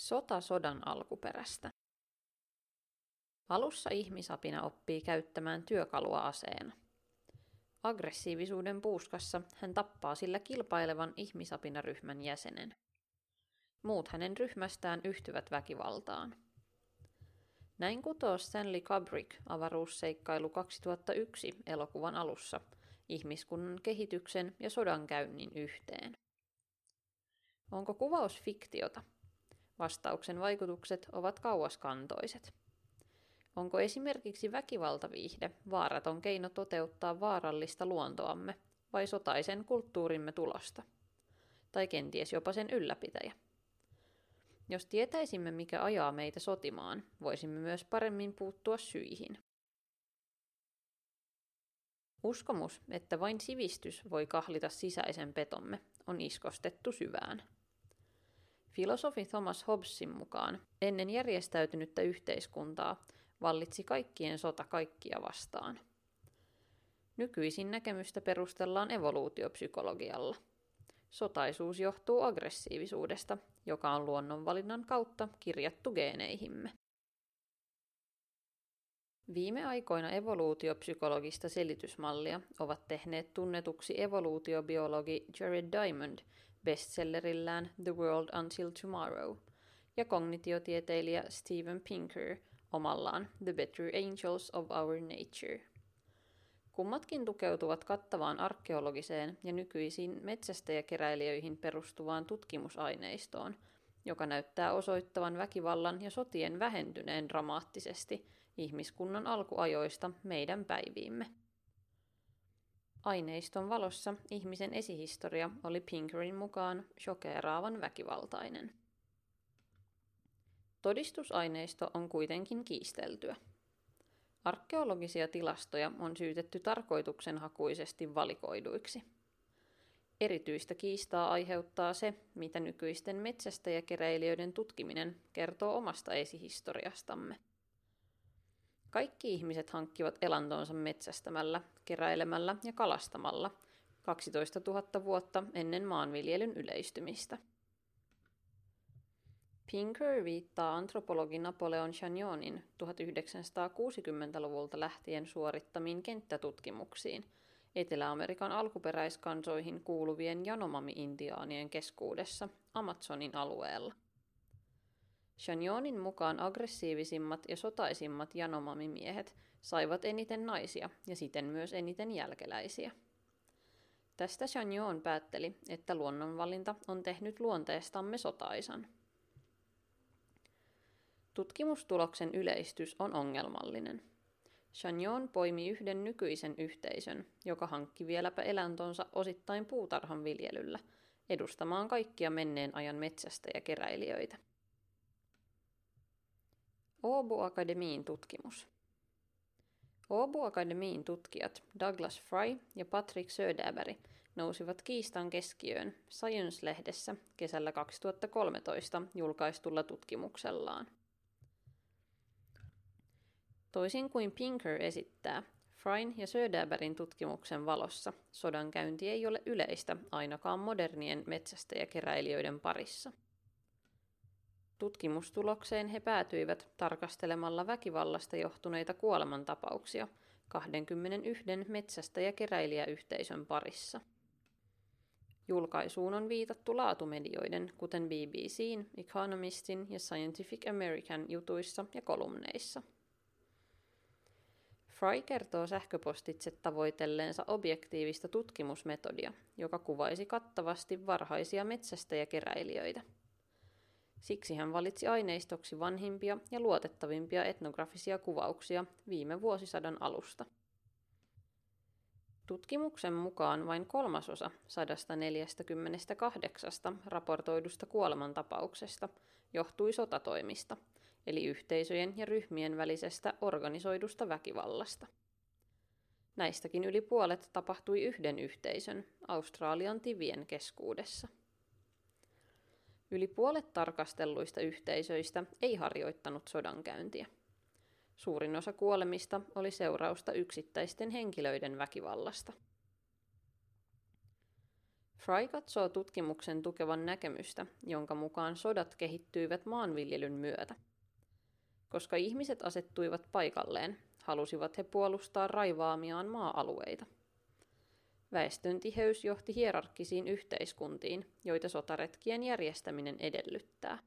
Sota sodan alkuperästä. Alussa ihmisapina oppii käyttämään työkalua aseena. Aggressiivisuuden puuskassa hän tappaa sillä kilpailevan ihmisapinaryhmän jäsenen. Muut hänen ryhmästään yhtyvät väkivaltaan. Näin kutoo Stanley Kubrick avaruusseikkailu 2001 elokuvan alussa ihmiskunnan kehityksen ja sodankäynnin yhteen. Onko kuvaus fiktiota? Vastauksen vaikutukset ovat kauaskantoiset. Onko esimerkiksi väkivaltaviihde vaaraton keino toteuttaa vaarallista luontoamme vai sotaisen kulttuurimme tulosta? Tai kenties jopa sen ylläpitäjä? Jos tietäisimme, mikä ajaa meitä sotimaan, voisimme myös paremmin puuttua syihin. Uskomus, että vain sivistys voi kahlita sisäisen petomme, on iskostettu syvään. Filosofi Thomas Hobbesin mukaan ennen järjestäytynyttä yhteiskuntaa vallitsi kaikkien sota kaikkia vastaan. Nykyisin näkemystä perustellaan evoluutiopsykologialla. Sotaisuus johtuu aggressiivisuudesta, joka on luonnonvalinnan kautta kirjattu geeneihimme. Viime aikoina evoluutiopsykologista selitysmallia ovat tehneet tunnetuksi evoluutiobiologi Jared Diamond bestsellerillään The World Until Tomorrow ja kognitiotieteilijä Steven Pinker omallaan The Better Angels of Our Nature. Kummatkin tukeutuvat kattavaan arkeologiseen ja nykyisiin metsästäjäkeräilijöihin perustuvaan tutkimusaineistoon, joka näyttää osoittavan väkivallan ja sotien vähentyneen dramaattisesti ihmiskunnan alkuajoista meidän päiviimme. Aineiston valossa ihmisen esihistoria oli Pinkerin mukaan shokeeraavan väkivaltainen. Todistusaineisto on kuitenkin kiisteltyä. Arkeologisia tilastoja on syytetty tarkoituksenhakuisesti valikoiduiksi. Erityistä kiistaa aiheuttaa se, mitä nykyisten metsästäjäkeräilijöiden tutkiminen kertoo omasta esihistoriastamme. Kaikki ihmiset hankkivat elantonsa metsästämällä, keräilemällä ja kalastamalla 12 000 vuotta ennen maanviljelyn yleistymistä. Pinker viittaa antropologi Napoleon Chagnonin 1960-luvulta lähtien suorittamiin kenttätutkimuksiin Etelä-Amerikan alkuperäiskansoihin kuuluvien Yanomami-intiaanien keskuudessa Amazonin alueella. Chagnonin mukaan aggressiivisimmat ja sotaisimmat Yanomami-miehet saivat eniten naisia ja siten myös eniten jälkeläisiä. Tästä Chagnon päätteli, että luonnonvalinta on tehnyt luonteestamme sotaisan – Tutkimustuloksen yleistys on ongelmallinen. Chagnon poimi yhden nykyisen yhteisön, joka hankki vieläpä eläntonsa osittain puutarhan viljelyllä, edustamaan kaikkia menneen ajan metsästä ja keräilijöitä. Åbo Akademiin tutkimus. Åbo Akademiin tutkijat Douglas Fry ja Patrick Söderberg nousivat kiistan keskiöön Science-lehdessä kesällä 2013 julkaistulla tutkimuksellaan. Toisin kuin Pinker esittää, Fryn ja Söderbergin tutkimuksen valossa sodankäynti ei ole yleistä ainakaan modernien metsästäjäkeräilijöiden parissa. Tutkimustulokseen he päätyivät tarkastelemalla väkivallasta johtuneita kuolemantapauksia 21 metsästäjäkeräilijäyhteisön parissa. Julkaisuun on viitattu laatumedioiden, kuten BBCn, Economistin ja Scientific American jutuissa ja kolumneissa – Fry kertoo sähköpostitse tavoitelleensa objektiivista tutkimusmetodia, joka kuvaisi kattavasti varhaisia metsästäjäkeräilijöitä. Siksi hän valitsi aineistoksi vanhimpia ja luotettavimpia etnografisia kuvauksia viime vuosisadan alusta. Tutkimuksen mukaan vain kolmasosa 148 raportoidusta kuolemantapauksesta johtui sotatoimista – eli yhteisöjen ja ryhmien välisestä organisoidusta väkivallasta. Näistäkin yli puolet tapahtui yhden yhteisön, Australian tivien keskuudessa. Yli puolet tarkastelluista yhteisöistä ei harjoittanut sodankäyntiä. Suurin osa kuolemista oli seurausta yksittäisten henkilöiden väkivallasta. Fry katsoo tutkimuksen tukevan näkemystä, jonka mukaan sodat kehittyivät maanviljelyn myötä. Koska ihmiset asettuivat paikalleen, halusivat he puolustaa raivaamiaan maa-alueita. Väestön tiheys johti hierarkkisiin yhteiskuntiin, joita sotaretkien järjestäminen edellyttää.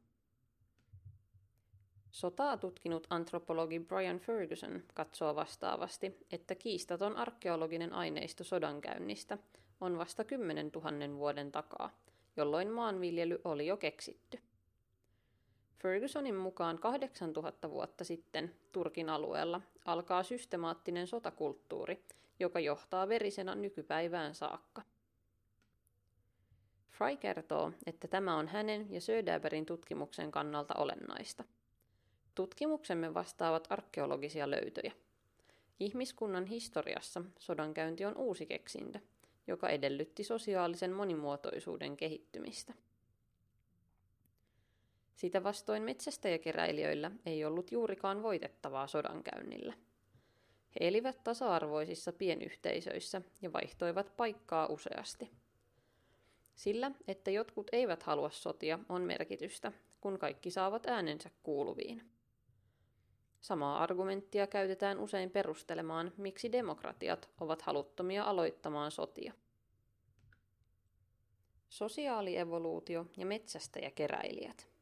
Sotaa tutkinut antropologi Brian Ferguson katsoo vastaavasti, että kiistaton arkeologinen aineisto sodankäynnistä on vasta 10 000 vuoden takaa, jolloin maanviljely oli jo keksitty. Fergusonin mukaan 8000 vuotta sitten Turkin alueella alkaa systemaattinen sotakulttuuri, joka johtaa verisenä nykypäivään saakka. Fry kertoo, että tämä on hänen ja Söderbergin tutkimuksen kannalta olennaista. Tutkimuksemme vastaavat arkeologisia löytöjä. Ihmiskunnan historiassa sodankäynti on uusi keksintö, joka edellytti sosiaalisen monimuotoisuuden kehittymistä. Sitä vastoin metsästäjäkeräilijöillä ei ollut juurikaan voitettavaa sodankäynnillä. He elivät tasa-arvoisissa pienyhteisöissä ja vaihtoivat paikkaa useasti. Sillä, että jotkut eivät halua sotia, on merkitystä, kun kaikki saavat äänensä kuuluviin. Samaa argumenttia käytetään usein perustelemaan, miksi demokratiat ovat haluttomia aloittamaan sotia. Sosiaalievoluutio ja metsästäjäkeräilijät –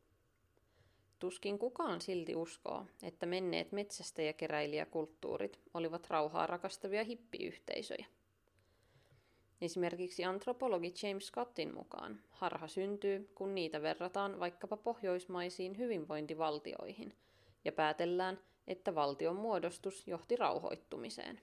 Tuskin kukaan silti uskoo, että menneet metsästäjäkeräilijäkulttuurit olivat rauhaa rakastavia hippiyhteisöjä. Esimerkiksi antropologi James Scottin mukaan harha syntyy, kun niitä verrataan vaikkapa pohjoismaisiin hyvinvointivaltioihin ja päätellään, että valtion muodostus johti rauhoittumiseen.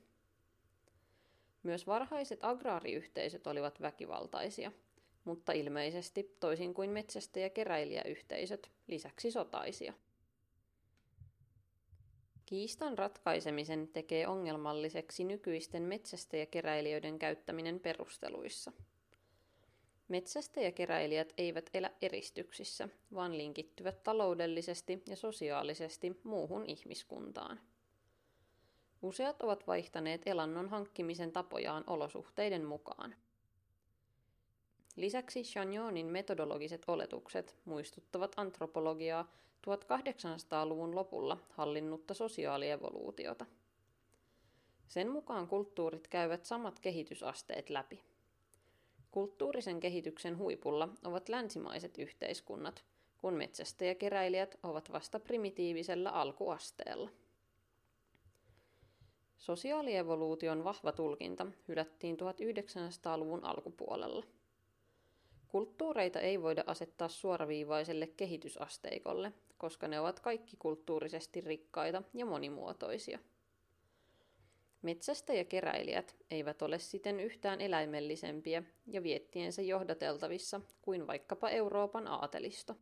Myös varhaiset agraariyhteisöt olivat väkivaltaisia – mutta ilmeisesti toisin kuin metsästä- ja keräilijäyhteisöt, lisäksi sotaisia. Kiistan ratkaisemisen tekee ongelmalliseksi nykyisten metsästä- ja keräilijöiden käyttäminen perusteluissa. Metsästä- ja keräilijät eivät elä eristyksissä, vaan linkittyvät taloudellisesti ja sosiaalisesti muuhun ihmiskuntaan. Useat ovat vaihtaneet elannon hankkimisen tapojaan olosuhteiden mukaan – Lisäksi Chagnonin metodologiset oletukset muistuttavat antropologiaa 1800-luvun lopulla hallinnutta sosiaalievoluutiota. Sen mukaan kulttuurit käyvät samat kehitysasteet läpi. Kulttuurisen kehityksen huipulla ovat länsimaiset yhteiskunnat, kun metsästäjäkeräilijät ovat vasta primitiivisellä alkuasteella. Sosiaalievoluution vahva tulkinta hylättiin 1900-luvun alkupuolella – Kulttuureita ei voida asettaa suoraviivaiselle kehitysasteikolle, koska ne ovat kaikki kulttuurisesti rikkaita ja monimuotoisia. Metsästä ja keräilijät eivät ole siten yhtään eläimellisempiä ja viettiensä johdateltavissa kuin vaikkapa Euroopan aatelisto.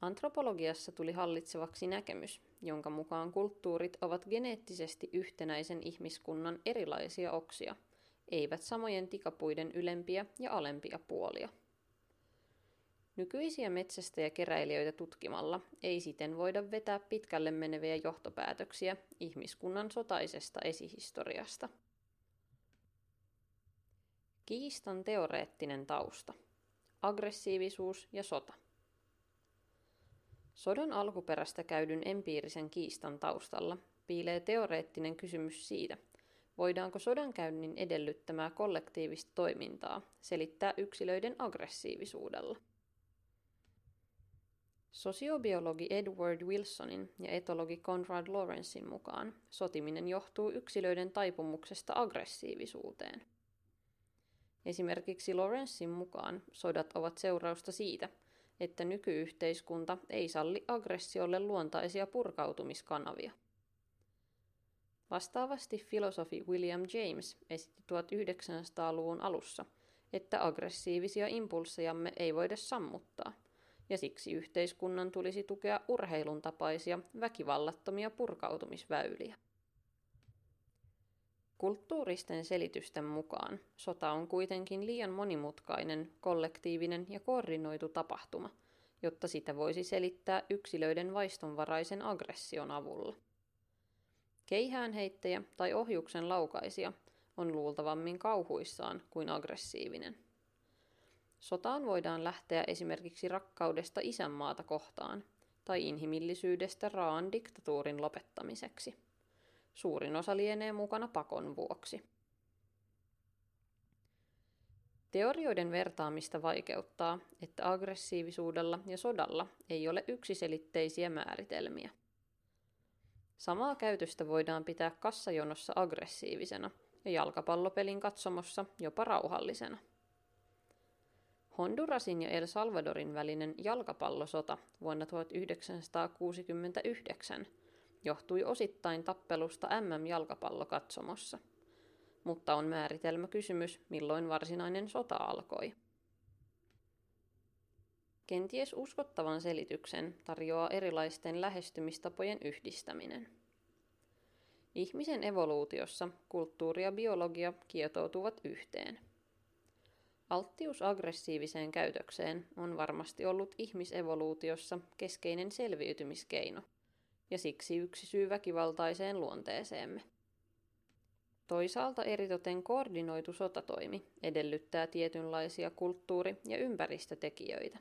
Antropologiassa tuli hallitsevaksi näkemys, jonka mukaan kulttuurit ovat geneettisesti yhtenäisen ihmiskunnan erilaisia oksia – eivät samojen tikapuiden ylempiä ja alempia puolia. Nykyisiä metsästä ja keräilijöitä tutkimalla ei siten voida vetää pitkälle meneviä johtopäätöksiä ihmiskunnan sotaisesta esihistoriasta. Kiistan teoreettinen tausta. Aggressiivisuus ja sota. Sodan alkuperästä käydyn empiirisen kiistan taustalla piilee teoreettinen kysymys siitä – voidaanko sodankäynnin edellyttämää kollektiivista toimintaa selittää yksilöiden aggressiivisuudella. Sosiobiologi Edward Wilsonin ja etologi Conrad Lawrencein mukaan sotiminen johtuu yksilöiden taipumuksesta aggressiivisuuteen. Esimerkiksi Lawrencein mukaan sodat ovat seurausta siitä, että nykyyhteiskunta ei salli aggressiolle luontaisia purkautumiskanavia – Vastaavasti filosofi William James esitti 1900-luvun alussa, että aggressiivisia impulsejamme ei voida sammuttaa, ja siksi yhteiskunnan tulisi tukea urheilun tapaisia väkivallattomia purkautumisväyliä. Kulttuuristen selitysten mukaan sota on kuitenkin liian monimutkainen, kollektiivinen ja koordinoitu tapahtuma, jotta sitä voisi selittää yksilöiden vaistonvaraisen aggression avulla. Keihäänheittäjä tai ohjuksen laukaisia on luultavammin kauhuissaan kuin aggressiivinen. Sotaan voidaan lähteä esimerkiksi rakkaudesta isänmaata kohtaan tai inhimillisyydestä raan diktatuurin lopettamiseksi. Suurin osa lienee mukana pakon vuoksi. Teorioiden vertaamista vaikeuttaa, että aggressiivisuudella ja sodalla ei ole yksiselitteisiä määritelmiä. Samaa käytöstä voidaan pitää kassajonossa aggressiivisena ja jalkapallopelin katsomossa jopa rauhallisena. Hondurasin ja El Salvadorin välinen jalkapallosota vuonna 1969 johtui osittain tappelusta MM-jalkapallokatsomossa – mutta on määritelmäkysymys, milloin varsinainen sota alkoi. Kenties uskottavan selityksen tarjoaa erilaisten lähestymistapojen yhdistäminen. Ihmisen evoluutiossa kulttuuri ja biologia kietoutuvat yhteen. Alttius aggressiiviseen käytökseen on varmasti ollut ihmisevoluutiossa keskeinen selviytymiskeino, ja siksi yksi syy väkivaltaiseen luonteeseemme. Toisaalta eritoten koordinoitu sotatoimi edellyttää tietynlaisia kulttuuri- ja ympäristötekijöitä.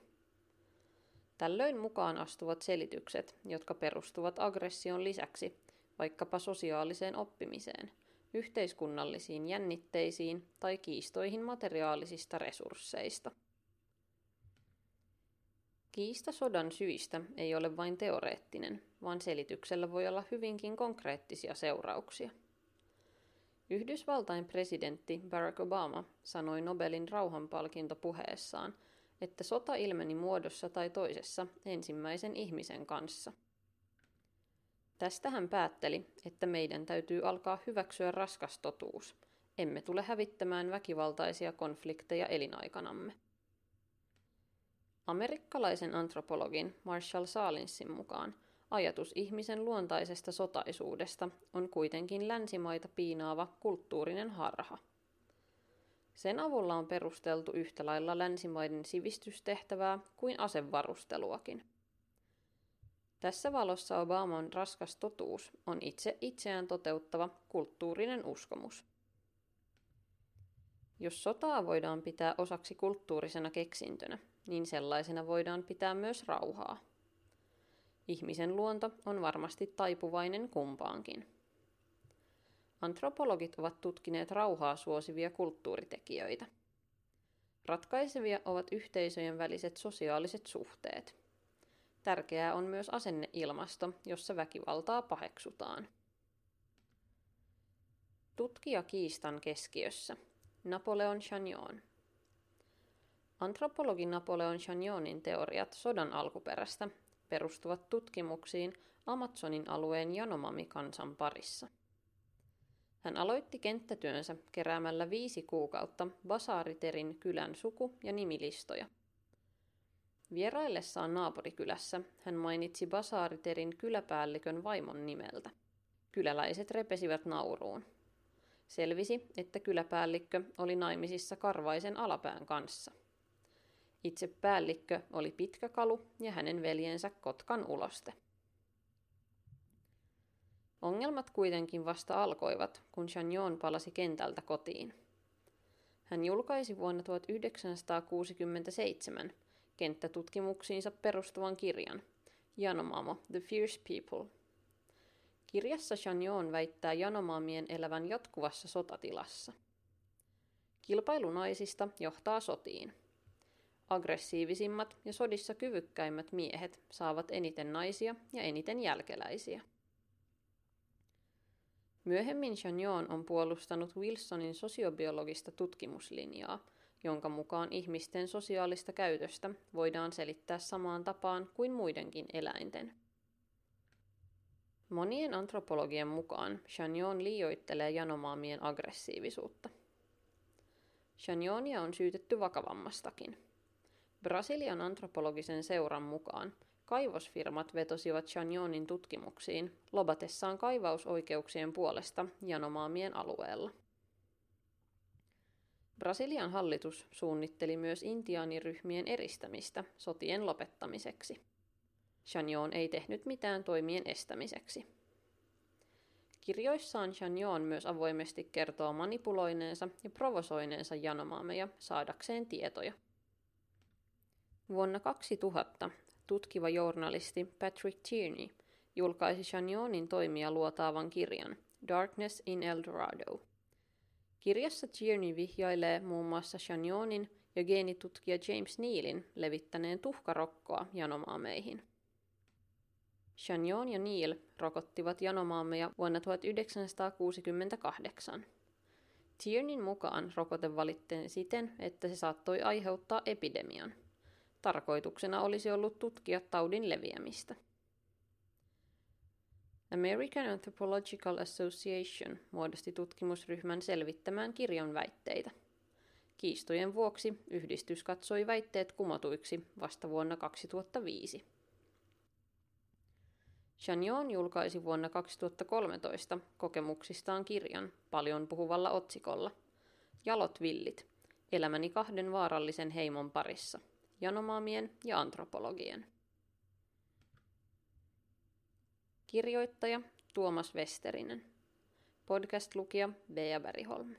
Tällöin mukaan astuvat selitykset, jotka perustuvat aggression lisäksi vaikkapa sosiaaliseen oppimiseen, yhteiskunnallisiin jännitteisiin tai kiistoihin materiaalisista resursseista. Kiista sodan syistä ei ole vain teoreettinen, vaan selityksellä voi olla hyvinkin konkreettisia seurauksia. Yhdysvaltain presidentti Barack Obama sanoi Nobelin rauhanpalkintopuheessaan, että sota ilmeni muodossa tai toisessa ensimmäisen ihmisen kanssa. Tästä hän päätteli, että meidän täytyy alkaa hyväksyä raskas totuus. Emme tule hävittämään väkivaltaisia konflikteja elinaikanamme. Amerikkalaisen antropologin Marshall Salinsin mukaan Ajatus ihmisen luontaisesta sotaisuudesta on kuitenkin länsimaita piinaava kulttuurinen harha. Sen avulla on perusteltu yhtä lailla länsimaiden sivistystehtävää kuin asevarusteluakin. Tässä valossa Obaman raskas totuus on itse itseään toteuttava kulttuurinen uskomus. Jos sotaa voidaan pitää osaksi kulttuurisena keksintönä, niin sellaisena voidaan pitää myös rauhaa. Ihmisen luonto on varmasti taipuvainen kumpaankin. Antropologit ovat tutkineet rauhaa suosivia kulttuuritekijöitä. Ratkaisevia ovat yhteisöjen väliset sosiaaliset suhteet. Tärkeää on myös asenneilmasto, jossa väkivaltaa paheksutaan. Tutkija kiistan keskiössä. Napoleon Chagnon. Antropologi Napoleon Chagnonin teoriat sodan alkuperästä perustuvat tutkimuksiin Amazonin alueen Janomami-kansan parissa. Hän aloitti kenttätyönsä keräämällä viisi kuukautta Basariterin kylän suku- ja nimilistoja. Vieraillessaan naapurikylässä hän mainitsi Basariterin kyläpäällikön vaimon nimeltä. Kyläläiset repesivät nauruun. Selvisi, että kyläpäällikkö oli naimisissa Karvaisen alapään kanssa – itse päällikkö oli pitkä kalu ja hänen veljensä Kotkan uloste. Ongelmat kuitenkin vasta alkoivat, kun Chagnon palasi kentältä kotiin. Hän julkaisi vuonna 1967 kenttätutkimuksiinsa perustuvan kirjan Janomamo, The Fierce People. Kirjassa Chagnon väittää Janomaamien elävän jatkuvassa sotatilassa. Kilpailu naisista johtaa sotiin – Aggressiivisimmat ja sodissa kyvykkäimmät miehet saavat eniten naisia ja eniten jälkeläisiä. Myöhemmin Chagnon on puolustanut Wilsonin sosiobiologista tutkimuslinjaa, jonka mukaan ihmisten sosiaalista käytöstä voidaan selittää samaan tapaan kuin muidenkin eläinten. Monien antropologien mukaan Chagnon liioittelee janomaamien aggressiivisuutta. Chagnonia on syytetty vakavammastakin – Brasilian antropologisen seuran mukaan kaivosfirmat vetosivat Chagnonin tutkimuksiin lobatessaan kaivausoikeuksien puolesta Janomaamien alueella. Brasilian hallitus suunnitteli myös intiaaniryhmien eristämistä sotien lopettamiseksi. Chagnon ei tehnyt mitään toimien estämiseksi. Kirjoissaan Chanyon myös avoimesti kertoo manipuloineensa ja provosoineensa Janomaameja saadakseen tietoja. Vuonna 2000 tutkiva journalisti Patrick Tierney julkaisi Chanyonin toimia luotaavan kirjan Darkness in El Dorado. Kirjassa Tierney vihjailee muun muassa Chanyonin ja geenitutkija James Nealin levittäneen tuhkarokkoa Janomaameihin – Chagnon ja Neil rokottivat janomaameja vuonna 1968. Tiernin mukaan rokote valittiin siten, että se saattoi aiheuttaa epidemian. Tarkoituksena olisi ollut tutkia taudin leviämistä. American Anthropological Association muodosti tutkimusryhmän selvittämään kirjan väitteitä. Kiistojen vuoksi yhdistys katsoi väitteet kumotuiksi vasta vuonna 2005. Chagnon julkaisi vuonna 2013 kokemuksistaan kirjan paljon puhuvalla otsikolla Jalot villit, elämäni kahden vaarallisen heimon parissa, janomaamien ja antropologien. Kirjoittaja Tuomas Westerinen. Podcast-lukija Bea Beriholm.